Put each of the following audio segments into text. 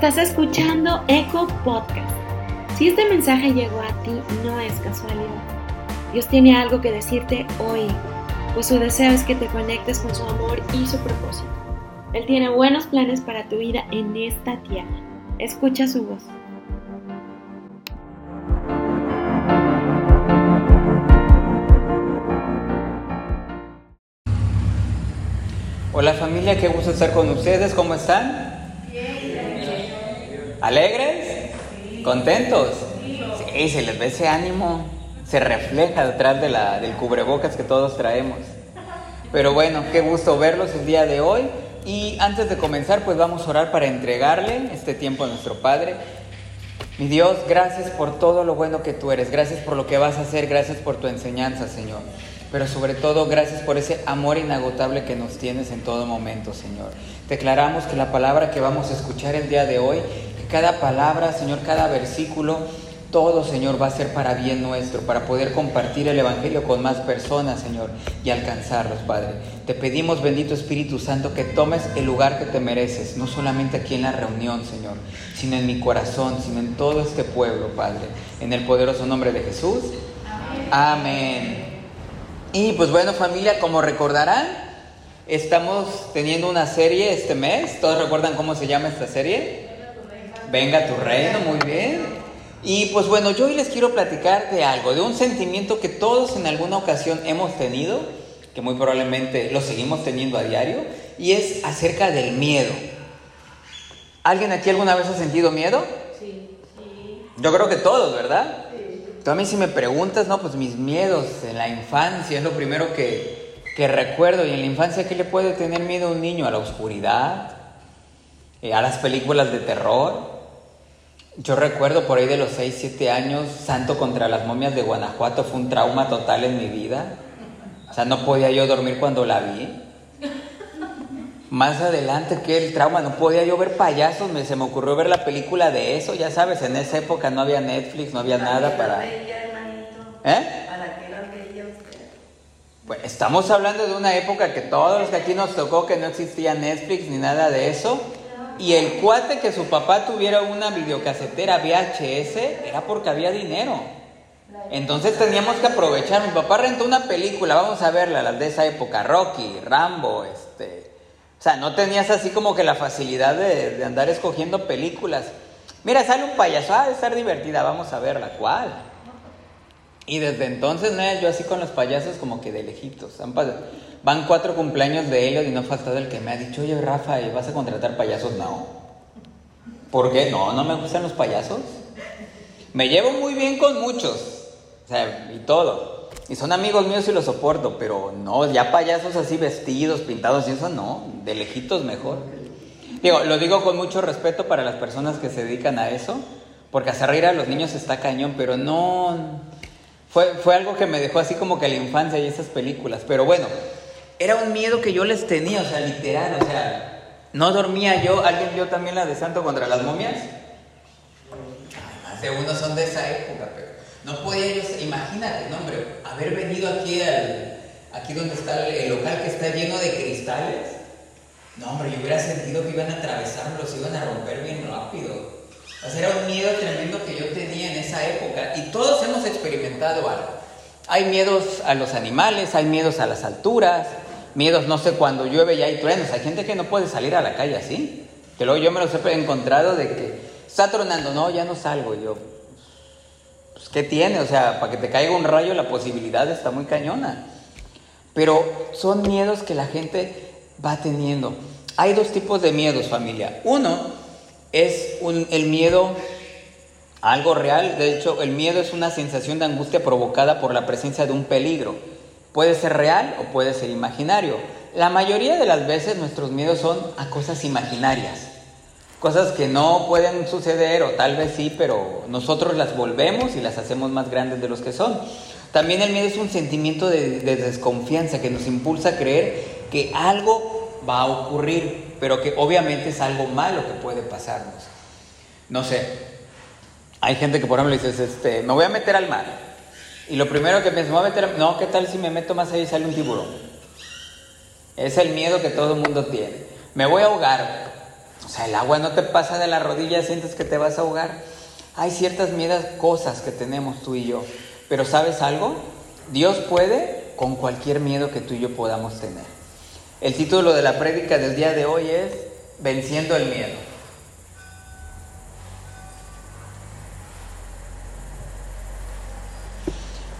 Estás escuchando Eco Podcast. Si este mensaje llegó a ti, no es casualidad. Dios tiene algo que decirte hoy, pues su deseo es que te conectes con su amor y su propósito. Él tiene buenos planes para tu vida en esta tierra. Escucha su voz. Hola familia, qué gusto estar con ustedes. ¿Cómo están? ¿Alegres? ¿Contentos? Sí, se les ve ese ánimo, se refleja detrás de la, del cubrebocas que todos traemos. Pero bueno, qué gusto verlos el día de hoy. Y antes de comenzar, pues vamos a orar para entregarle este tiempo a nuestro Padre. Mi Dios, gracias por todo lo bueno que tú eres, gracias por lo que vas a hacer, gracias por tu enseñanza, Señor. Pero sobre todo, gracias por ese amor inagotable que nos tienes en todo momento, Señor. Declaramos que la palabra que vamos a escuchar el día de hoy cada palabra, Señor, cada versículo, todo, Señor, va a ser para bien nuestro, para poder compartir el Evangelio con más personas, Señor, y alcanzarlos, Padre. Te pedimos, bendito Espíritu Santo, que tomes el lugar que te mereces, no solamente aquí en la reunión, Señor, sino en mi corazón, sino en todo este pueblo, Padre. En el poderoso nombre de Jesús. Amén. Y pues bueno, familia, como recordarán, estamos teniendo una serie este mes. ¿Todos recuerdan cómo se llama esta serie? Venga tu reino, muy bien. Y pues bueno, yo hoy les quiero platicar de algo, de un sentimiento que todos en alguna ocasión hemos tenido, que muy probablemente lo seguimos teniendo a diario, y es acerca del miedo. ¿Alguien aquí alguna vez ha sentido miedo? Sí. Yo creo que todos, ¿verdad? Sí. Tú a mí si me preguntas, no, pues mis miedos en la infancia es lo primero que, que recuerdo. Y en la infancia, ¿qué le puede tener miedo a un niño? A la oscuridad, eh, a las películas de terror, yo recuerdo por ahí de los 6, 7 años, Santo contra las momias de Guanajuato fue un trauma total en mi vida. O sea, no podía yo dormir cuando la vi. Más adelante que el trauma, no podía yo ver payasos, me, se me ocurrió ver la película de eso, ya sabes, en esa época no había Netflix, no había nada para... ¿Eh? Pues estamos hablando de una época que todos los que aquí nos tocó que no existía Netflix ni nada de eso. Y el cuate que su papá tuviera una videocasetera VHS era porque había dinero. Entonces teníamos que aprovechar. Mi papá rentó una película, vamos a verla, las de esa época, Rocky, Rambo, este. O sea, no tenías así como que la facilidad de, andar escogiendo películas. Mira, sale un payaso, ah, de estar divertida, vamos a verla, ¿cuál? Y desde entonces, ¿no? yo así con los payasos como que de lejitos. Van cuatro cumpleaños de ellos y no ha faltado el que me ha dicho, oye Rafa, ¿vas a contratar payasos? No. ¿Por qué? No, no me gustan los payasos. Me llevo muy bien con muchos, o sea, y todo. Y son amigos míos y los soporto, pero no, ya payasos así vestidos, pintados y eso no, de lejitos mejor. Digo, lo digo con mucho respeto para las personas que se dedican a eso, porque hacer reír a los niños está cañón, pero no... Fue, fue algo que me dejó así como que la infancia y esas películas. Pero bueno, era un miedo que yo les tenía, o sea, literal, o sea, no dormía yo. ¿Alguien vio también la de Santo contra las momias? Además de uno son de esa época, pero no podía yo, imagínate, no, hombre, haber venido aquí al, aquí donde está el, local que está lleno de cristales. No, hombre, yo hubiera sentido que iban a atravesarlos, iban a romper bien rápido. O era un miedo tremendo que yo tenía en esa época y todos hemos experimentado algo. Hay miedos a los animales, hay miedos a las alturas, miedos, no sé, cuando llueve y hay truenos. Hay gente que no puede salir a la calle así. Que luego yo me los he encontrado de que está tronando, no, ya no salgo. yo, pues, ¿qué tiene? O sea, para que te caiga un rayo la posibilidad está muy cañona. Pero son miedos que la gente va teniendo. Hay dos tipos de miedos, familia. Uno es el miedo algo real. De hecho, el miedo es una sensación de angustia provocada por la presencia de un peligro. Puede ser real o puede ser imaginario. La mayoría de las veces nuestros miedos son a cosas imaginarias, cosas que no pueden suceder o tal vez sí, pero nosotros las volvemos y las hacemos más grandes de los que son. También el miedo es un sentimiento de, desconfianza que nos impulsa a creer que algo va a ocurrir, pero que obviamente es algo malo que puede pasarnos. No sé, hay gente que por ejemplo dice, este, me voy a meter al mar. Y lo primero que pienso, me voy a meter, no, ¿qué tal si me meto más ahí y sale un tiburón? Es el miedo que todo el mundo tiene. Me voy a ahogar. O sea, el agua no te pasa de la rodilla, sientes que te vas a ahogar. Hay ciertas miedas, cosas que tenemos tú y yo. Pero ¿sabes algo? Dios puede con cualquier miedo que tú y yo podamos tener. El título de la prédica del día de hoy es Venciendo el miedo.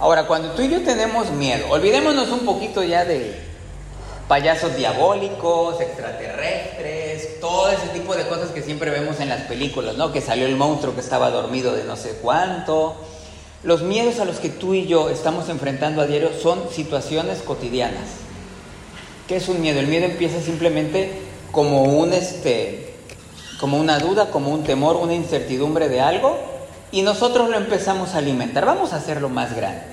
Ahora, cuando tú y yo tenemos miedo, olvidémonos un poquito ya de payasos diabólicos, extraterrestres, todo ese tipo de cosas que siempre vemos en las películas, ¿no? Que salió el monstruo que estaba dormido de no sé cuánto. Los miedos a los que tú y yo estamos enfrentando a diario son situaciones cotidianas. ¿Qué es un miedo? El miedo empieza simplemente como un este como una duda, como un temor, una incertidumbre de algo y nosotros lo empezamos a alimentar. Vamos a hacerlo más grande,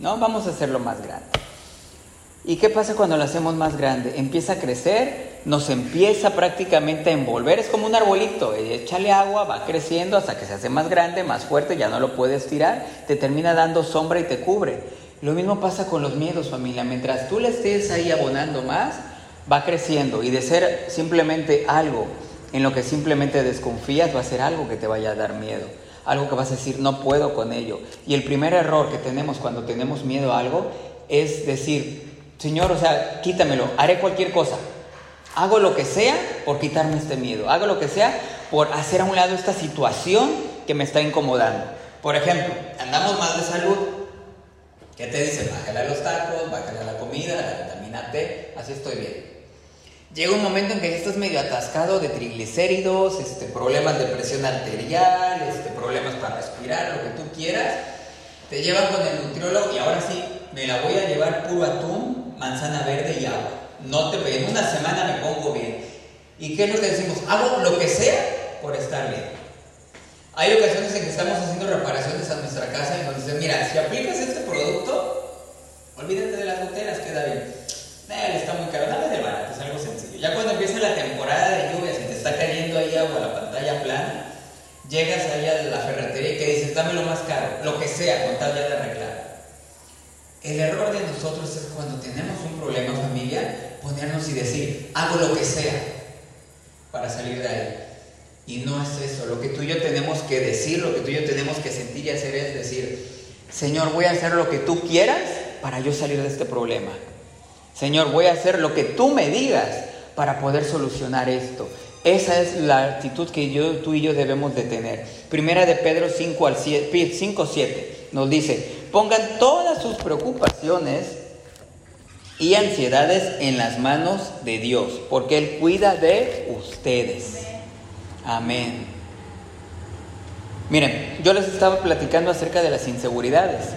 ¿no? Vamos a hacerlo más grande. ¿Y qué pasa cuando lo hacemos más grande? Empieza a crecer, nos empieza prácticamente a envolver, es como un arbolito, échale agua, va creciendo hasta que se hace más grande, más fuerte, ya no lo puedes tirar, te termina dando sombra y te cubre. Lo mismo pasa con los miedos, familia, mientras tú le estés ahí abonando más, va creciendo y de ser simplemente algo en lo que simplemente desconfías, va a ser algo que te vaya a dar miedo algo que vas a decir, no puedo con ello. Y el primer error que tenemos cuando tenemos miedo a algo es decir, Señor, o sea, quítamelo, haré cualquier cosa. Hago lo que sea por quitarme este miedo. Hago lo que sea por hacer a un lado esta situación que me está incomodando. Por ejemplo, andamos mal de salud. ¿Qué te dice? Bájale a los tacos, bájale a la comida, la vitamina T, así estoy bien. Llega un momento en que estás medio atascado de triglicéridos, este, problemas de presión arterial, este, problemas para respirar, lo que tú quieras. Te llevan con el nutriólogo y ahora sí, me la voy a llevar puro atún, manzana verde y agua. No te en una semana me pongo bien. ¿Y qué es lo que decimos? Hago lo que sea por estar bien. Hay ocasiones en que estamos haciendo reparaciones a nuestra casa y nos dicen, mira, si aplicas este producto, olvídate de las goteras, queda bien. Eh, está muy caro, dame de barato, es algo sencillo. Ya cuando empieza la temporada de lluvias y te está cayendo ahí agua a la pantalla plana, llegas ahí a la ferretería y que dices, dame lo más caro, lo que sea, con tal ya de arreglar. El error de nosotros es cuando tenemos un problema familiar, ponernos y decir, hago lo que sea para salir de ahí. Y no es eso, lo que tú y yo tenemos que decir, lo que tú y yo tenemos que sentir y hacer es decir, Señor, voy a hacer lo que tú quieras para yo salir de este problema. Señor, voy a hacer lo que tú me digas para poder solucionar esto. Esa es la actitud que yo, tú y yo debemos de tener. Primera de Pedro 5, al 5 7 nos dice, pongan todas sus preocupaciones y ansiedades en las manos de Dios, porque Él cuida de ustedes. Amén. Miren, yo les estaba platicando acerca de las inseguridades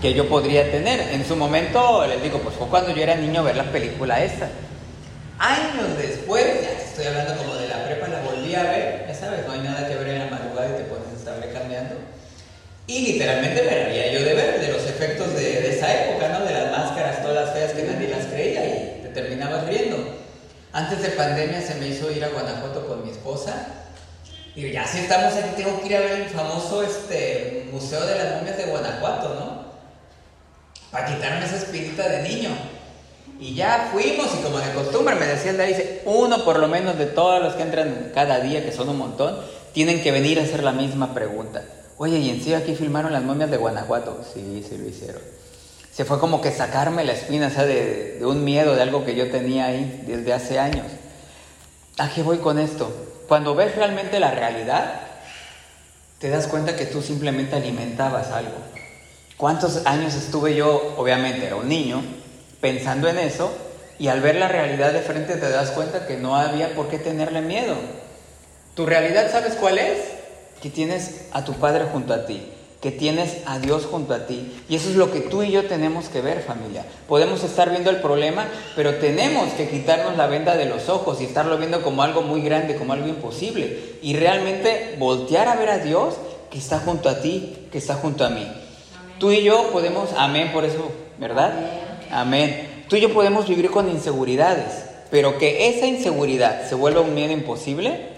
que yo podría tener. En su momento, les digo, pues fue cuando yo era niño ver la película esta. Años después, ya estoy hablando como de la prepa, la volví a ver, ya sabes, no hay nada que ver en la madrugada y te pones a estarle cambiando. Y literalmente me reía yo de ver, de los efectos de, esa época, ¿no? De las máscaras todas las feas que nadie las creía y te terminabas riendo. Antes de pandemia se me hizo ir a Guanajuato con mi esposa. Y ya si estamos aquí, tengo que ir a ver el famoso este, Museo de las Momias de Guanajuato, ¿no? para quitarme esa espinita de niño. Y ya fuimos y como de costumbre me decía el de dice, uno por lo menos de todos los que entran cada día, que son un montón, tienen que venir a hacer la misma pregunta. Oye, ¿y en sí aquí filmaron las momias de Guanajuato? Sí, sí lo hicieron. Se fue como que sacarme la espina, o sea, de, un miedo, de algo que yo tenía ahí desde hace años. ¿A qué voy con esto? Cuando ves realmente la realidad, te das cuenta que tú simplemente alimentabas algo. ¿Cuántos años estuve yo, obviamente era un niño, pensando en eso y al ver la realidad de frente te das cuenta que no había por qué tenerle miedo? ¿Tu realidad sabes cuál es? Que tienes a tu Padre junto a ti, que tienes a Dios junto a ti. Y eso es lo que tú y yo tenemos que ver, familia. Podemos estar viendo el problema, pero tenemos que quitarnos la venda de los ojos y estarlo viendo como algo muy grande, como algo imposible. Y realmente voltear a ver a Dios que está junto a ti, que está junto a mí. Tú y yo podemos, amén por eso, ¿verdad? Amén. Tú y yo podemos vivir con inseguridades, pero que esa inseguridad se vuelva un miedo imposible,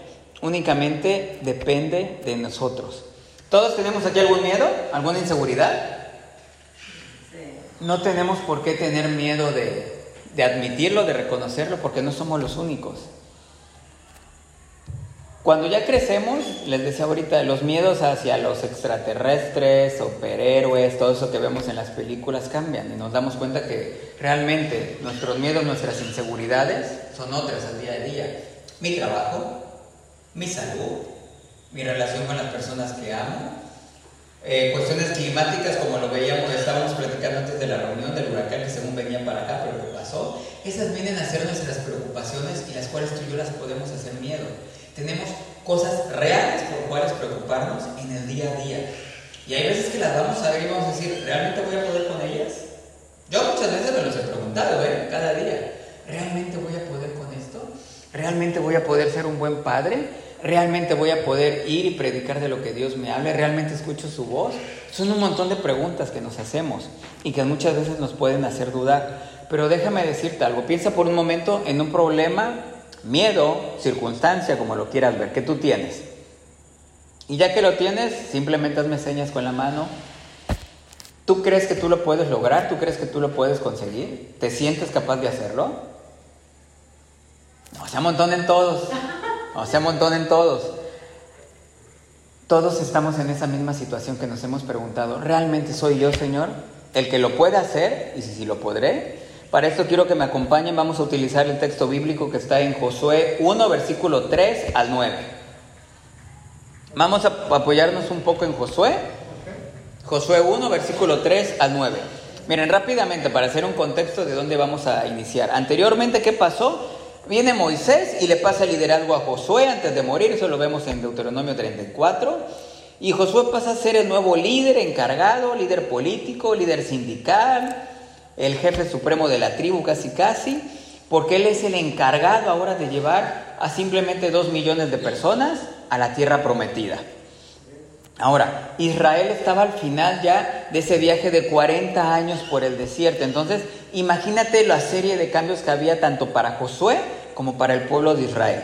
únicamente depende de nosotros. ¿Todos tenemos aquí algún miedo? ¿Alguna inseguridad? No tenemos por qué tener miedo de, de admitirlo, de reconocerlo, porque no somos los únicos. Cuando ya crecemos, les decía ahorita, los miedos hacia los extraterrestres, superhéroes, todo eso que vemos en las películas cambian y nos damos cuenta que realmente nuestros miedos, nuestras inseguridades son otras al día a día. Mi trabajo, mi salud, mi relación con las personas que amo, eh, cuestiones climáticas como lo veíamos, estábamos platicando antes de la reunión del huracán que según venía para acá, pero que pasó, esas vienen a ser nuestras preocupaciones y las cuales tú y yo las podemos hacer miedo. Tenemos cosas reales por cuales preocuparnos en el día a día. Y hay veces que las vamos a ver y vamos a decir, ¿realmente voy a poder con ellas? Yo muchas veces me los he preguntado, ¿eh? Cada día. ¿Realmente voy a poder con esto? ¿Realmente voy a poder ser un buen padre? ¿Realmente voy a poder ir y predicar de lo que Dios me hable? ¿Realmente escucho su voz? Son un montón de preguntas que nos hacemos y que muchas veces nos pueden hacer dudar. Pero déjame decirte algo, piensa por un momento en un problema miedo, circunstancia, como lo quieras ver, que tú tienes. Y ya que lo tienes, simplemente hazme señas con la mano. ¿Tú crees que tú lo puedes lograr? ¿Tú crees que tú lo puedes conseguir? ¿Te sientes capaz de hacerlo? No, se amontonen todos. Se amontonen todos. Todos estamos en esa misma situación que nos hemos preguntado. ¿Realmente soy yo, Señor, el que lo pueda hacer? Y si, si lo podré, para esto quiero que me acompañen, vamos a utilizar el texto bíblico que está en Josué 1, versículo 3 al 9. Vamos a apoyarnos un poco en Josué. Josué 1, versículo 3 al 9. Miren, rápidamente, para hacer un contexto de dónde vamos a iniciar. Anteriormente, ¿qué pasó? Viene Moisés y le pasa el liderazgo a Josué antes de morir, eso lo vemos en Deuteronomio 34. Y Josué pasa a ser el nuevo líder encargado, líder político, líder sindical, el jefe supremo de la tribu casi casi, porque él es el encargado ahora de llevar a simplemente dos millones de personas a la tierra prometida. Ahora, Israel estaba al final ya de ese viaje de 40 años por el desierto. Entonces, imagínate la serie de cambios que había tanto para Josué como para el pueblo de Israel.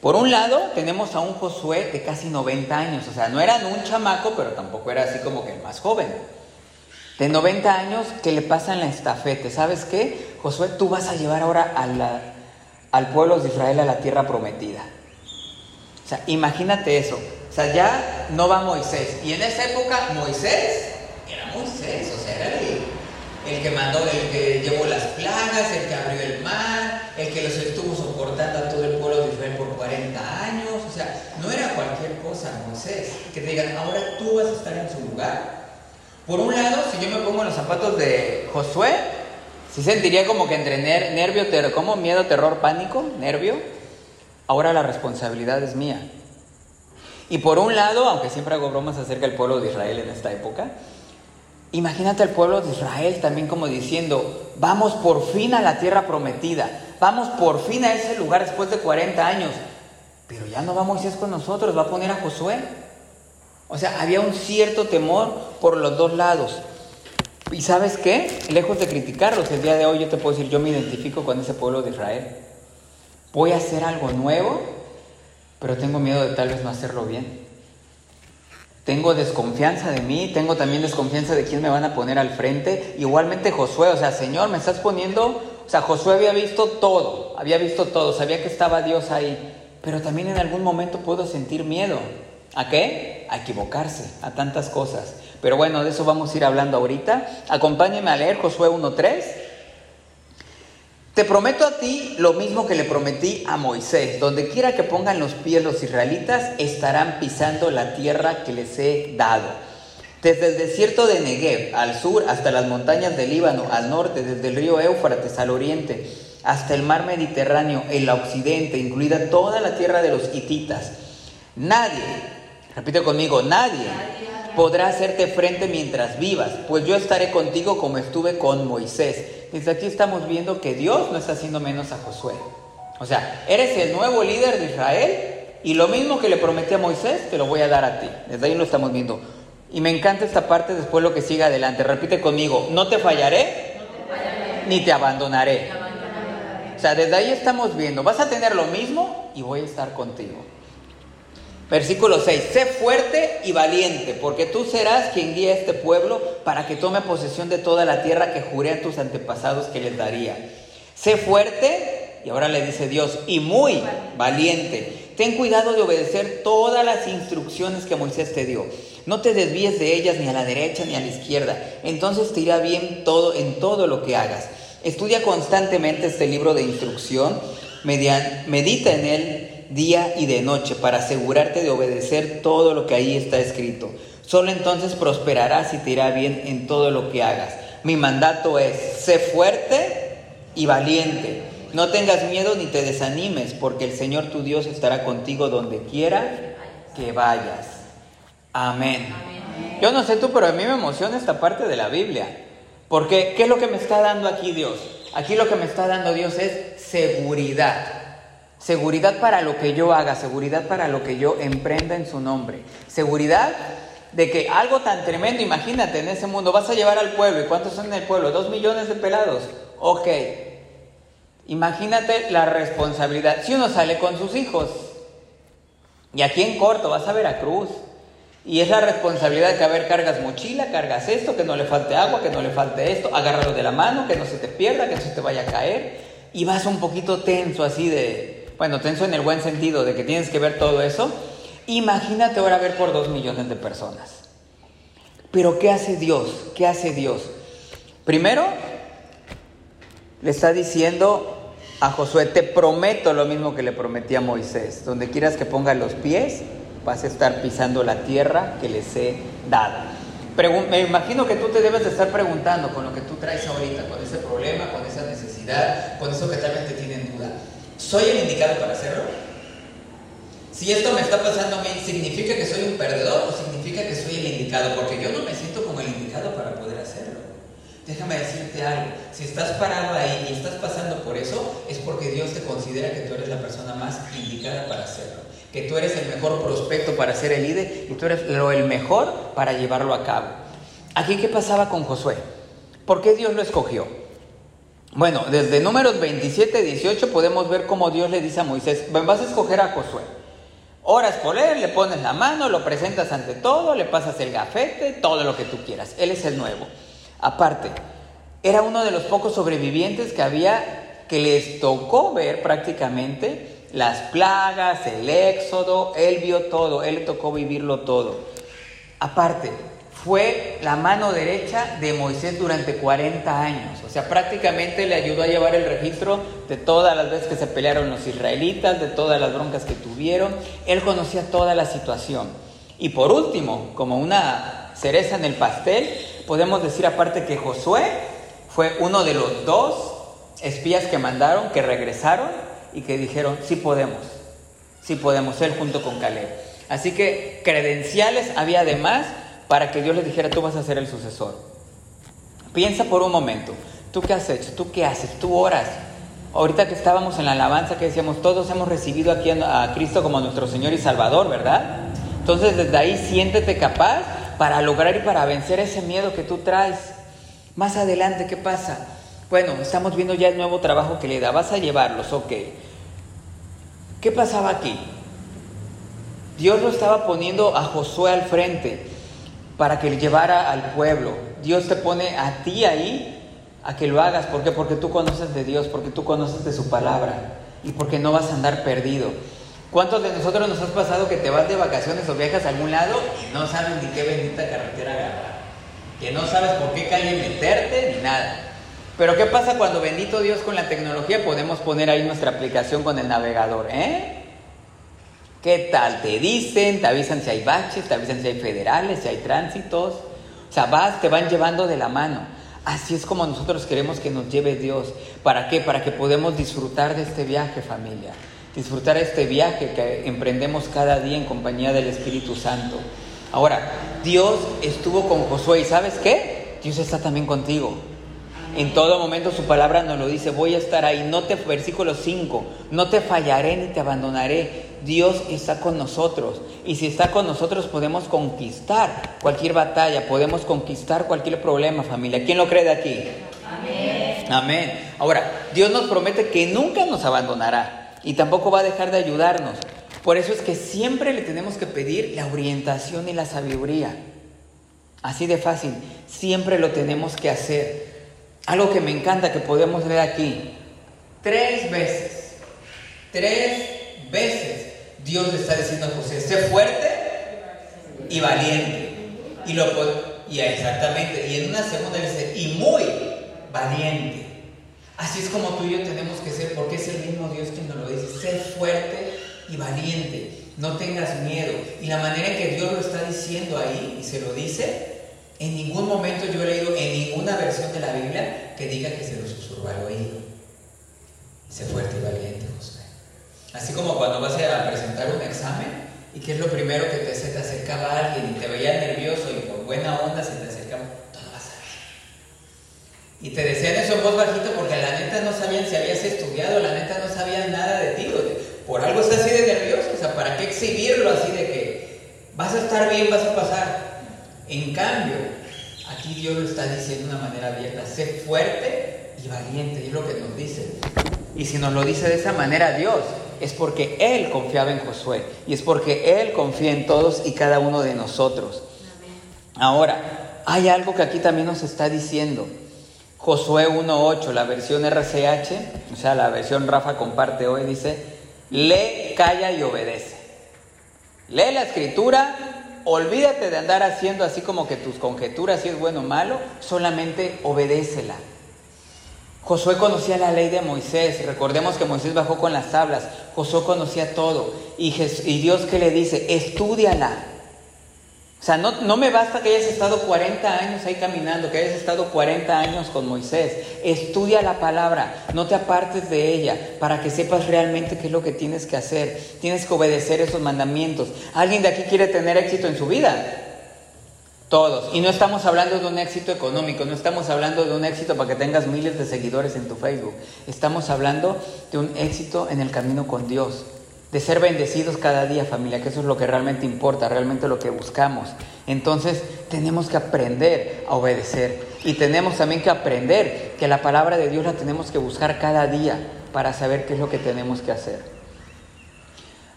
Por un lado, tenemos a un Josué de casi 90 años. O sea, no era un chamaco, pero tampoco era así como que el más joven de 90 años que le pasan la estafeta. ¿Sabes qué? Josué, tú vas a llevar ahora al pueblo de Israel a la tierra prometida. O sea, imagínate eso. O sea, ya no va Moisés. Y en esa época Moisés era Moisés, o sea, era el, el que mandó, el que llevó las plagas, el que abrió el mar, el que los estuvo soportando a todo el pueblo de Israel por 40 años. O sea, no era cualquier cosa Moisés. Que te digan, ahora tú vas a estar en su lugar. Por un lado, si yo me pongo en los zapatos de Josué, sí sentiría como que entre nervio, terror, como miedo, terror, pánico, nervio. Ahora la responsabilidad es mía. Y por un lado, aunque siempre hago bromas acerca del pueblo de Israel en esta época, imagínate al pueblo de Israel también como diciendo, vamos por fin a la tierra prometida, vamos por fin a ese lugar después de 40 años. Pero ya no va Moisés con nosotros, va a poner a Josué. O sea, había un cierto temor por los dos lados. ¿Y sabes qué? Lejos de criticarlos, el día de hoy yo te puedo decir, yo me identifico con ese pueblo de Israel. Voy a hacer algo nuevo, pero tengo miedo de tal vez no hacerlo bien. Tengo desconfianza de mí, tengo también desconfianza de quién me van a poner al frente. Igualmente Josué, o sea, Señor, me estás poniendo, o sea, Josué había visto todo, había visto todo, sabía que estaba Dios ahí, pero también en algún momento puedo sentir miedo. ¿A qué? A equivocarse, a tantas cosas. Pero bueno, de eso vamos a ir hablando ahorita. Acompáñeme a leer Josué 1.3. Te prometo a ti lo mismo que le prometí a Moisés. Donde quiera que pongan los pies los israelitas, estarán pisando la tierra que les he dado. Desde el desierto de Negev al sur hasta las montañas del Líbano al norte, desde el río Éufrates al oriente, hasta el mar Mediterráneo, el occidente, incluida toda la tierra de los hititas. Nadie Repite conmigo, nadie podrá hacerte frente mientras vivas, pues yo estaré contigo como estuve con Moisés. Desde aquí estamos viendo que Dios no está haciendo menos a Josué. O sea, eres el nuevo líder de Israel y lo mismo que le prometí a Moisés, te lo voy a dar a ti. Desde ahí lo estamos viendo. Y me encanta esta parte después lo que sigue adelante. Repite conmigo, no te fallaré, ni te abandonaré. O sea, desde ahí estamos viendo, vas a tener lo mismo y voy a estar contigo. Versículo 6, sé fuerte y valiente, porque tú serás quien guía a este pueblo para que tome posesión de toda la tierra que juré a tus antepasados que les daría. Sé fuerte, y ahora le dice Dios, y muy valiente. Ten cuidado de obedecer todas las instrucciones que Moisés te dio. No te desvíes de ellas ni a la derecha ni a la izquierda. Entonces te irá bien todo en todo lo que hagas. Estudia constantemente este libro de instrucción, medita en él día y de noche para asegurarte de obedecer todo lo que ahí está escrito. Solo entonces prosperarás y te irá bien en todo lo que hagas. Mi mandato es, sé fuerte y valiente. No tengas miedo ni te desanimes, porque el Señor tu Dios estará contigo donde quiera que vayas. Amén. Yo no sé tú, pero a mí me emociona esta parte de la Biblia. Porque, ¿qué es lo que me está dando aquí Dios? Aquí lo que me está dando Dios es seguridad. Seguridad para lo que yo haga, seguridad para lo que yo emprenda en su nombre. Seguridad de que algo tan tremendo, imagínate en ese mundo, vas a llevar al pueblo. ¿Y cuántos son en el pueblo? Dos millones de pelados. Ok. Imagínate la responsabilidad. Si uno sale con sus hijos, y aquí en corto vas a Veracruz, y es la responsabilidad que, a ver, cargas mochila, cargas esto, que no le falte agua, que no le falte esto, agárralo de la mano, que no se te pierda, que no se te vaya a caer. Y vas un poquito tenso así de, bueno, tenso en el buen sentido, de que tienes que ver todo eso. Imagínate ahora ver por dos millones de personas. Pero ¿qué hace Dios? ¿Qué hace Dios? Primero, le está diciendo a Josué, te prometo lo mismo que le prometí a Moisés, donde quieras que ponga los pies, vas a estar pisando la tierra que les he dado. me imagino que tú te debes de estar preguntando con lo que tú traes ahorita, con ese problema, con esa necesidad, con eso que tal vez te tienen duda. ¿Soy el indicado para hacerlo? Si esto me está pasando a mí, ¿significa que soy un perdedor o significa que soy el indicado? Porque yo no me siento como el indicado para poder hacerlo. Déjame decirte algo, si estás parado ahí y estás pasando por eso, es porque Dios te considera que tú eres la persona más indicada para hacerlo que tú eres el mejor prospecto para ser el líder y tú eres lo, el mejor para llevarlo a cabo. Aquí, ¿qué pasaba con Josué? ¿Por qué Dios lo escogió? Bueno, desde números 27, 18 podemos ver cómo Dios le dice a Moisés, vas a escoger a Josué. Oras por él, le pones la mano, lo presentas ante todo, le pasas el gafete, todo lo que tú quieras. Él es el nuevo. Aparte, era uno de los pocos sobrevivientes que había que les tocó ver prácticamente las plagas, el éxodo, él vio todo, él le tocó vivirlo todo. Aparte, fue la mano derecha de Moisés durante 40 años. O sea, prácticamente le ayudó a llevar el registro de todas las veces que se pelearon los israelitas, de todas las broncas que tuvieron. Él conocía toda la situación. Y por último, como una cereza en el pastel, podemos decir aparte que Josué fue uno de los dos espías que mandaron, que regresaron y que dijeron, sí podemos, sí podemos, él junto con Caleb. Así que credenciales había además para que Dios les dijera, tú vas a ser el sucesor. Piensa por un momento, ¿tú qué has hecho? ¿Tú qué haces? ¿Tú oras? Ahorita que estábamos en la alabanza que decíamos, todos hemos recibido aquí a Cristo como nuestro Señor y Salvador, ¿verdad? Entonces desde ahí siéntete capaz para lograr y para vencer ese miedo que tú traes. Más adelante, ¿qué pasa? Bueno, estamos viendo ya el nuevo trabajo que le da. Vas a llevarlos, ok. ¿Qué pasaba aquí? Dios lo estaba poniendo a Josué al frente para que le llevara al pueblo. Dios te pone a ti ahí a que lo hagas. ¿Por qué? Porque tú conoces de Dios, porque tú conoces de su palabra y porque no vas a andar perdido. ¿Cuántos de nosotros nos has pasado que te vas de vacaciones o viajas a algún lado y no sabes ni qué bendita carretera agarrar? Que no sabes por qué calle meterte ni nada. Pero ¿qué pasa cuando bendito Dios con la tecnología podemos poner ahí nuestra aplicación con el navegador? ¿Eh? ¿Qué tal? Te dicen, te avisan si hay baches, te avisan si hay federales, si hay tránsitos. O sea, vas, te van llevando de la mano. Así es como nosotros queremos que nos lleve Dios. ¿Para qué? Para que podamos disfrutar de este viaje, familia. Disfrutar este viaje que emprendemos cada día en compañía del Espíritu Santo. Ahora, Dios estuvo con Josué y ¿sabes qué? Dios está también contigo. En todo momento su palabra nos lo dice, voy a estar ahí. No te, versículo 5, no te fallaré ni te abandonaré. Dios está con nosotros. Y si está con nosotros podemos conquistar cualquier batalla, podemos conquistar cualquier problema, familia. ¿Quién lo cree de aquí? Amén. Amén. Ahora, Dios nos promete que nunca nos abandonará y tampoco va a dejar de ayudarnos. Por eso es que siempre le tenemos que pedir la orientación y la sabiduría. Así de fácil, siempre lo tenemos que hacer. Algo que me encanta que podemos leer aquí. Tres veces, tres veces Dios le está diciendo a José, sé fuerte y valiente. Y exactamente, y en una segunda dice, y muy valiente. Así es como tú y yo tenemos que ser, porque es el mismo Dios quien nos lo dice, sé fuerte y valiente, no tengas miedo. Y la manera en que Dios lo está diciendo ahí, y se lo dice, en ningún momento yo he leído en ninguna versión de la Biblia que diga que se lo susurró al oído. Sé fuerte y valiente, José. Así como cuando vas a presentar un examen y que es lo primero que te, se te acercaba alguien y te veía nervioso y por buena onda se te acercaba, todo va a salir. Y te decían eso en voz bajita porque la neta no sabían si habías estudiado, la neta no sabían nada de ti. Por algo estás así de nervioso, o sea, ¿para qué exhibirlo así de que vas a estar bien, vas a pasar? En cambio, aquí Dios lo está diciendo de una manera abierta, sé fuerte y valiente, es lo que nos dice. Y si nos lo dice de esa manera Dios, es porque Él confiaba en Josué y es porque Él confía en todos y cada uno de nosotros. Ahora, hay algo que aquí también nos está diciendo. Josué 1.8, la versión RCH, o sea, la versión Rafa comparte hoy, dice, lee, calla y obedece. Lee la escritura, olvídate de andar haciendo así como que tus conjeturas si es bueno o malo, solamente obedécela. Josué conocía la ley de Moisés, recordemos que Moisés bajó con las tablas, Josué conocía todo y, Dios que le dice, estudiala. O sea, no, no, me basta que hayas estado 40 años ahí caminando, que hayas estado 40 años con Moisés. Estudia la palabra, no te apartes de ella para que sepas realmente qué es lo que tienes que hacer. Tienes que obedecer esos mandamientos. ¿Alguien de aquí quiere tener éxito en su vida? Todos. Y no estamos hablando de un éxito económico, no estamos hablando de un éxito para que tengas miles de seguidores en tu Facebook. Estamos hablando de un éxito en el camino con Dios. De ser bendecidos cada día, familia, que eso es lo que realmente importa, realmente lo que buscamos. Entonces tenemos que aprender a obedecer. Y tenemos también que aprender que la palabra de Dios la tenemos que buscar cada día para saber qué es lo que tenemos que hacer.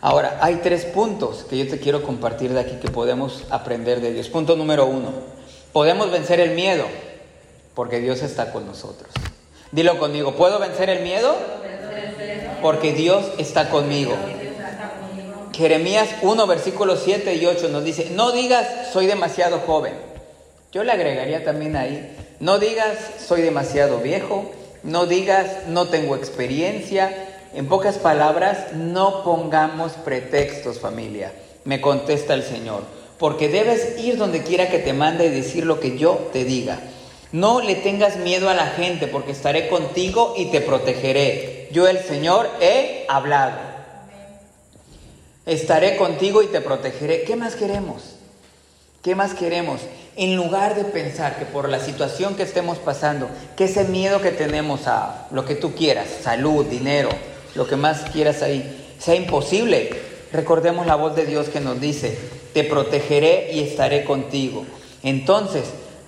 Ahora, hay tres puntos que yo te quiero compartir de aquí que podemos aprender de Dios. Punto número uno, podemos vencer el miedo porque Dios está con nosotros. Dilo conmigo, ¿puedo vencer el miedo? Porque Dios está conmigo. Jeremías 1, versículos 7 y 8 nos dice, no digas soy demasiado joven. Yo le agregaría también ahí, no digas soy demasiado viejo, no digas no tengo experiencia, en pocas palabras, no pongamos pretextos, familia. Me contesta el Señor, porque debes ir donde quiera que te mande y decir lo que yo te diga. No le tengas miedo a la gente, porque estaré contigo y te protegeré. Yo el Señor he hablado. Estaré contigo y te protegeré. ¿Qué más queremos? ¿Qué más queremos? En lugar de pensar que por la situación que estemos pasando, que ese miedo que tenemos a lo que tú quieras, salud, dinero, lo que más quieras ahí, sea imposible. Recordemos la voz de Dios que nos dice, te protegeré y estaré contigo. Entonces,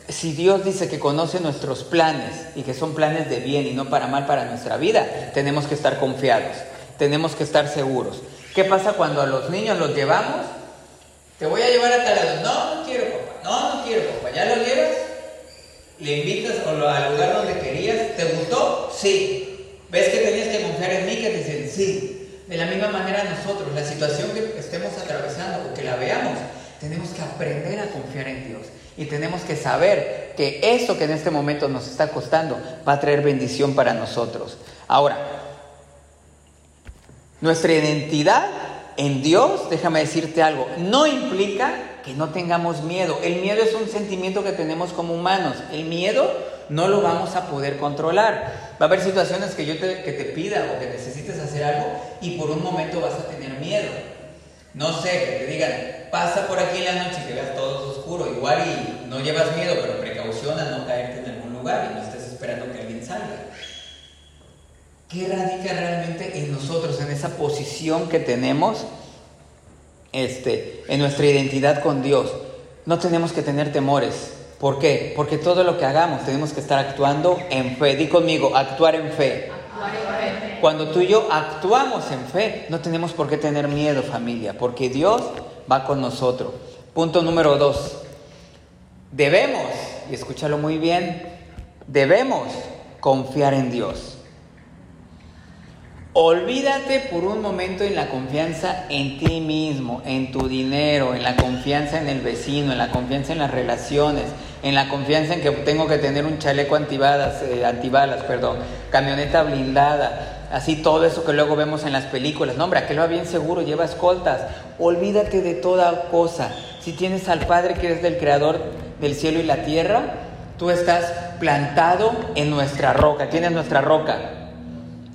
si Dios dice que conoce nuestros planes y que son planes de bien y no para mal para nuestra vida, tenemos que estar confiados, tenemos que estar seguros. ¿Qué pasa cuando a los niños los llevamos? Te voy a llevar a tal. No, no quiero, papá. No, no quiero, papá. ¿Ya lo llevas? Le invitas al lugar donde querías. ¿Te gustó? Sí. ¿Ves que tenías que confiar en mí? Que dicen, sí. De la misma manera nosotros, la situación que estemos atravesando o que la veamos, tenemos que aprender a confiar en Dios. Y tenemos que saber que eso que en este momento nos está costando va a traer bendición para nosotros. Ahora, nuestra identidad en Dios, déjame decirte algo, no implica que no tengamos miedo. El miedo es un sentimiento que tenemos como humanos. El miedo no lo vamos a poder controlar. Va a haber situaciones que yo te, que te pida o que necesites hacer algo y por un momento vas a tener miedo. No sé, que te digan, pasa por aquí en la noche y que veas todo oscuro. Igual y no llevas miedo, pero precaución a no caerte en algún lugar y no estés esperando que alguien salga. ¿Qué radica realmente en nosotros, en esa posición que tenemos, este, en nuestra identidad con Dios? No tenemos que tener temores, ¿Por qué? Porque todo lo que hagamos tenemos que estar actuando en fe. Di conmigo, actuar en fe. Cuando tú y yo actuamos en fe, no tenemos por qué tener miedo, familia, porque Dios va con nosotros. Punto número dos. Debemos, y escúchalo muy bien, debemos confiar en Dios. Olvídate por un momento en la confianza en ti mismo, en tu dinero, en la confianza en el vecino, en la confianza en las relaciones, en la confianza en que tengo que tener un chaleco antibalas, eh, perdón, camioneta blindada, así todo eso que luego vemos en las películas. No, hombre, aquel va bien seguro, lleva escoltas. Olvídate de toda cosa. Si tienes al Padre que es del Creador del cielo y la tierra, tú estás plantado en nuestra roca. ¿Quién es nuestra roca?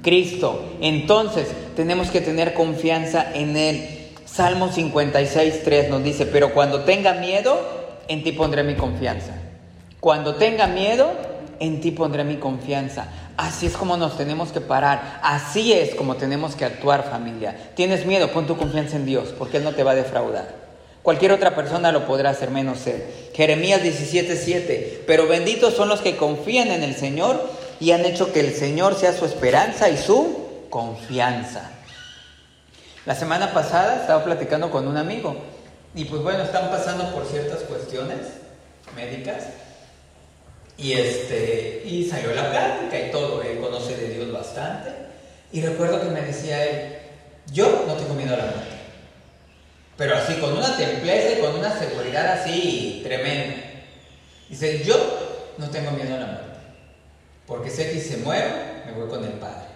Cristo. Entonces tenemos que tener confianza en Él. Salmo 56, 3 nos dice, pero cuando tenga miedo, en ti pondré mi confianza. Cuando tenga miedo, en ti pondré mi confianza. Así es como nos tenemos que parar. Así es como tenemos que actuar familia. ¿Tienes miedo? Pon tu confianza en Dios, porque Él no te va a defraudar. Cualquier otra persona lo podrá hacer menos Él. Jeremías 17, 7. Pero benditos son los que confían en el Señor y han hecho que el Señor sea su esperanza y su confianza. La semana pasada estaba platicando con un amigo y pues bueno, están pasando por ciertas cuestiones médicas y este y salió la plática y todo, él conoce de Dios bastante y recuerdo que me decía él, yo no tengo miedo a la muerte. Pero así con una templeza y con una seguridad así tremenda. Dice, yo no tengo miedo a la muerte. Porque sé que si se muero, me voy con el Padre.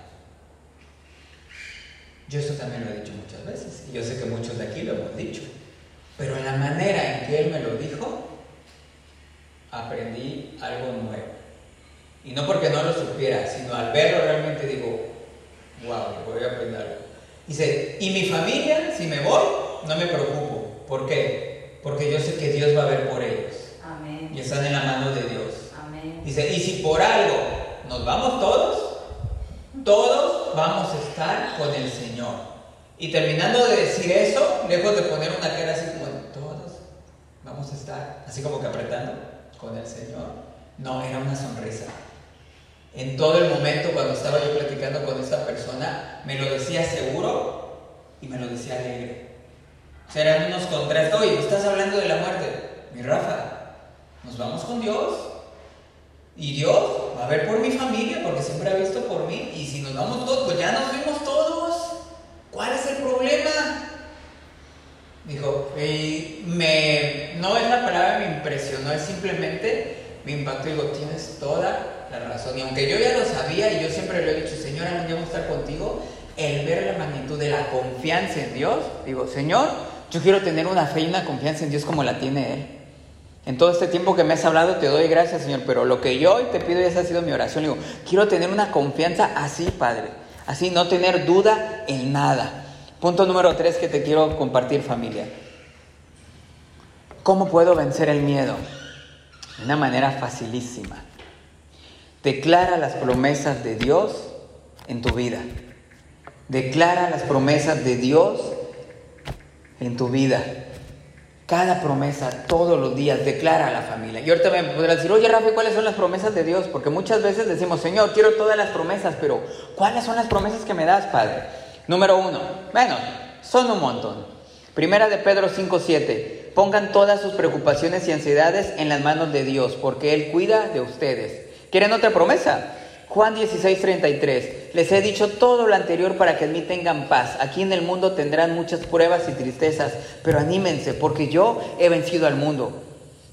Yo eso también lo he dicho muchas veces. Y yo sé que muchos de aquí lo hemos dicho. Pero en la manera en que Él me lo dijo, aprendí algo nuevo. Y no porque no lo supiera, sino al verlo realmente digo, wow, voy a aprender algo. Dice, y mi familia, si me voy, no me preocupo. ¿Por qué? Porque yo sé que Dios va a ver por ellos. Amén. Y están en la mano de Dios. Amén. Dice, y si por algo nos vamos todos, todos vamos a estar con el Señor. Y terminando de decir eso, lejos de poner una cara así como, todos vamos a estar, así como que apretando con el Señor. No, era una sonrisa. En todo el momento cuando estaba yo platicando con esta persona, me lo decía seguro y me lo decía alegre. O sea, eran unos contrastes. Oye, estás hablando de la muerte. Mi Rafa, nos vamos con Dios. Y Dios va a ver por mi familia porque siempre ha visto por mí. Y si nos vamos todos, pues ya nos vimos todos. ¿Cuál es el problema? Dijo, me, no es la palabra me impresionó, es simplemente me impactó. Digo, tienes toda la razón. Y aunque yo ya lo sabía y yo siempre le he dicho, Señor, algún día a estar contigo, el ver la magnitud de la confianza en Dios, digo, Señor, yo quiero tener una fe y una confianza en Dios como la tiene Él. En todo este tiempo que me has hablado te doy gracias, Señor, pero lo que yo hoy te pido y esa ha sido mi oración. Digo, quiero tener una confianza así, Padre. Así, no tener duda en nada. Punto número tres que te quiero compartir, familia. ¿Cómo puedo vencer el miedo? De una manera facilísima. Declara las promesas de Dios en tu vida. Declara las promesas de Dios en tu vida. Cada promesa, todos los días, declara a la familia. Y ahorita me podrás decir, oye Rafa, ¿cuáles son las promesas de Dios? Porque muchas veces decimos, Señor, quiero todas las promesas, pero ¿cuáles son las promesas que me das, Padre? Número uno, bueno, son un montón. Primera de Pedro 5.7, pongan todas sus preocupaciones y ansiedades en las manos de Dios, porque Él cuida de ustedes. ¿Quieren otra promesa? Juan 16, 33. Les he dicho todo lo anterior para que en mí tengan paz. Aquí en el mundo tendrán muchas pruebas y tristezas, pero anímense porque yo he vencido al mundo.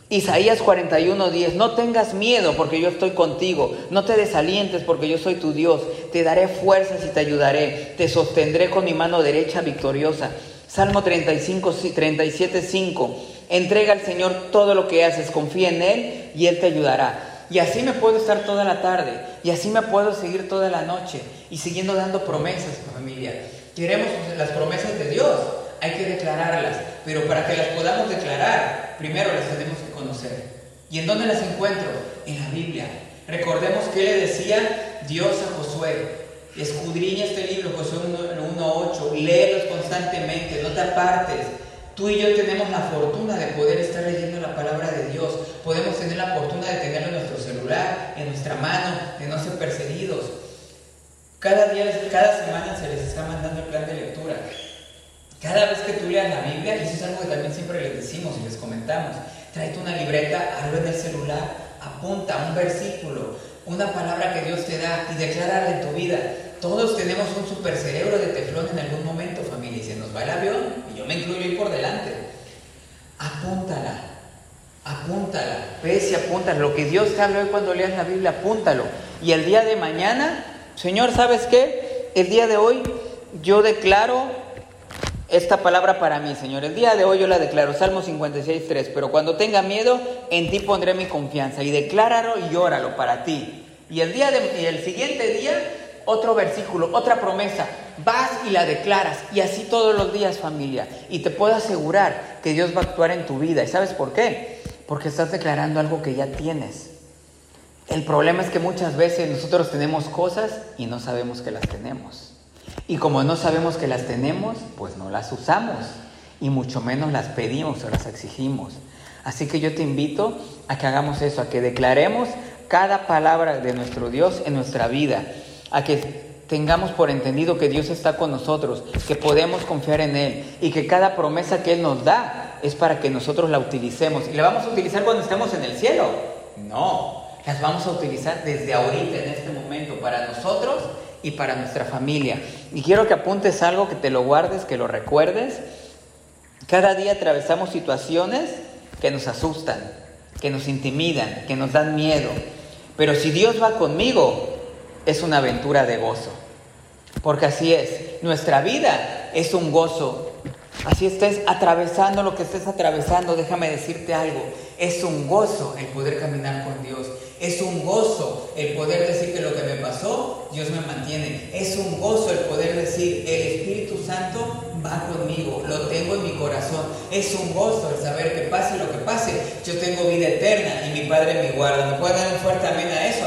Isaías 41, 10. No tengas miedo porque yo estoy contigo. No te desalientes porque yo soy tu Dios. Te daré fuerzas y te ayudaré. Te sostendré con mi mano derecha victoriosa. Salmo 35, 37, 5. Entrega al Señor todo lo que haces. Confía en Él y Él te ayudará. Y así me puedo estar toda la tarde. Y así me puedo seguir toda la noche. Y siguiendo dando promesas, familia. Queremos las promesas de Dios. Hay que declararlas. Pero para que las podamos declarar, primero las tenemos que conocer. ¿Y en dónde las encuentro? En la Biblia. Recordemos que le decía Dios a Josué. Escudriña este libro, Josué 1.8. Léelos constantemente, no te apartes Tú y yo tenemos la fortuna de poder estar leyendo la palabra de Dios. Podemos tener la fortuna de tenerlo en nuestro celular, en nuestra mano, de no ser perseguidos. Cada día, cada semana se les está mandando el plan de lectura. Cada vez que tú leas la Biblia, y eso es algo que también siempre les decimos y les comentamos, tráete una libreta, algo en el celular, apunta un versículo, una palabra que Dios te da y declararla en tu vida. Todos tenemos un super cerebro de teflón en algún momento, familia, y se nos va el avión, me incluyo ahí por delante. Apúntala, apúntala, ves y apúntala. Lo que Dios te habla hoy cuando leas la Biblia, apúntalo. Y el día de mañana, Señor, ¿sabes qué? El día de hoy yo declaro esta palabra para mí, Señor. El día de hoy yo la declaro, Salmo 56, 3. Pero cuando tenga miedo, en ti pondré mi confianza. Y decláralo y óralo para ti. Y el, día y el siguiente día, otro versículo, otra promesa. Vas y la declaras. Y así todos los días, familia. Y te puedo asegurar que Dios va a actuar en tu vida. ¿Y sabes por qué? Porque estás declarando algo que ya tienes. El problema es que muchas veces nosotros tenemos cosas y no sabemos que las tenemos. Y como no sabemos que las tenemos, pues no las usamos y mucho menos las pedimos o las exigimos. Así que yo te invito a que hagamos eso, a que declaremos cada palabra de nuestro Dios en nuestra vida, a que tengamos por entendido que Dios está con nosotros, que podemos confiar en Él y que cada promesa que Él nos da es para que nosotros la utilicemos. ¿Y la vamos a utilizar cuando estemos en el cielo? No, las vamos a utilizar desde ahorita, en este momento, para nosotros y para nuestra familia. Y quiero que apuntes algo, que te lo guardes, que lo recuerdes. Cada día atravesamos situaciones que nos asustan, que nos intimidan, que nos dan miedo. Pero si Dios va conmigo, es una aventura de gozo. Porque así es, nuestra vida es un gozo. Así estés atravesando lo que estés atravesando, déjame decirte algo, es un gozo el poder caminar con Dios. Es un gozo el poder decir que lo que me pasó, Dios me mantiene. Es un gozo el poder decir, el Espíritu Santo va conmigo, lo tengo en mi corazón. Es un gozo el saber que pase lo que pase, yo tengo vida eterna y mi Padre me guarda. ¿Me puede dar un fuerte amén a eso?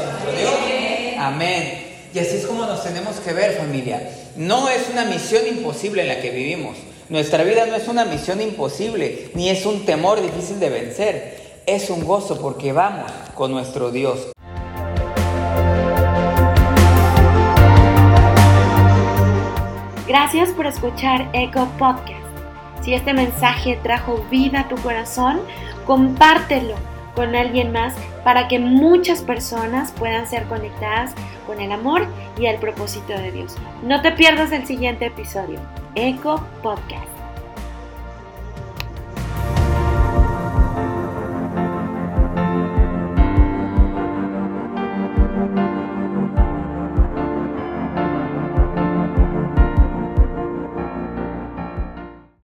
Amén. Y así es como nos tenemos que ver, familia. No es una misión imposible en la que vivimos. Nuestra vida no es una misión imposible, ni es un temor difícil de vencer es un gozo porque vamos con nuestro Dios. Gracias por escuchar Eco Podcast. Si este mensaje trajo vida a tu corazón, compártelo con alguien más para que muchas personas puedan ser conectadas con el amor y el propósito de Dios. No te pierdas el siguiente episodio, Eco Podcast.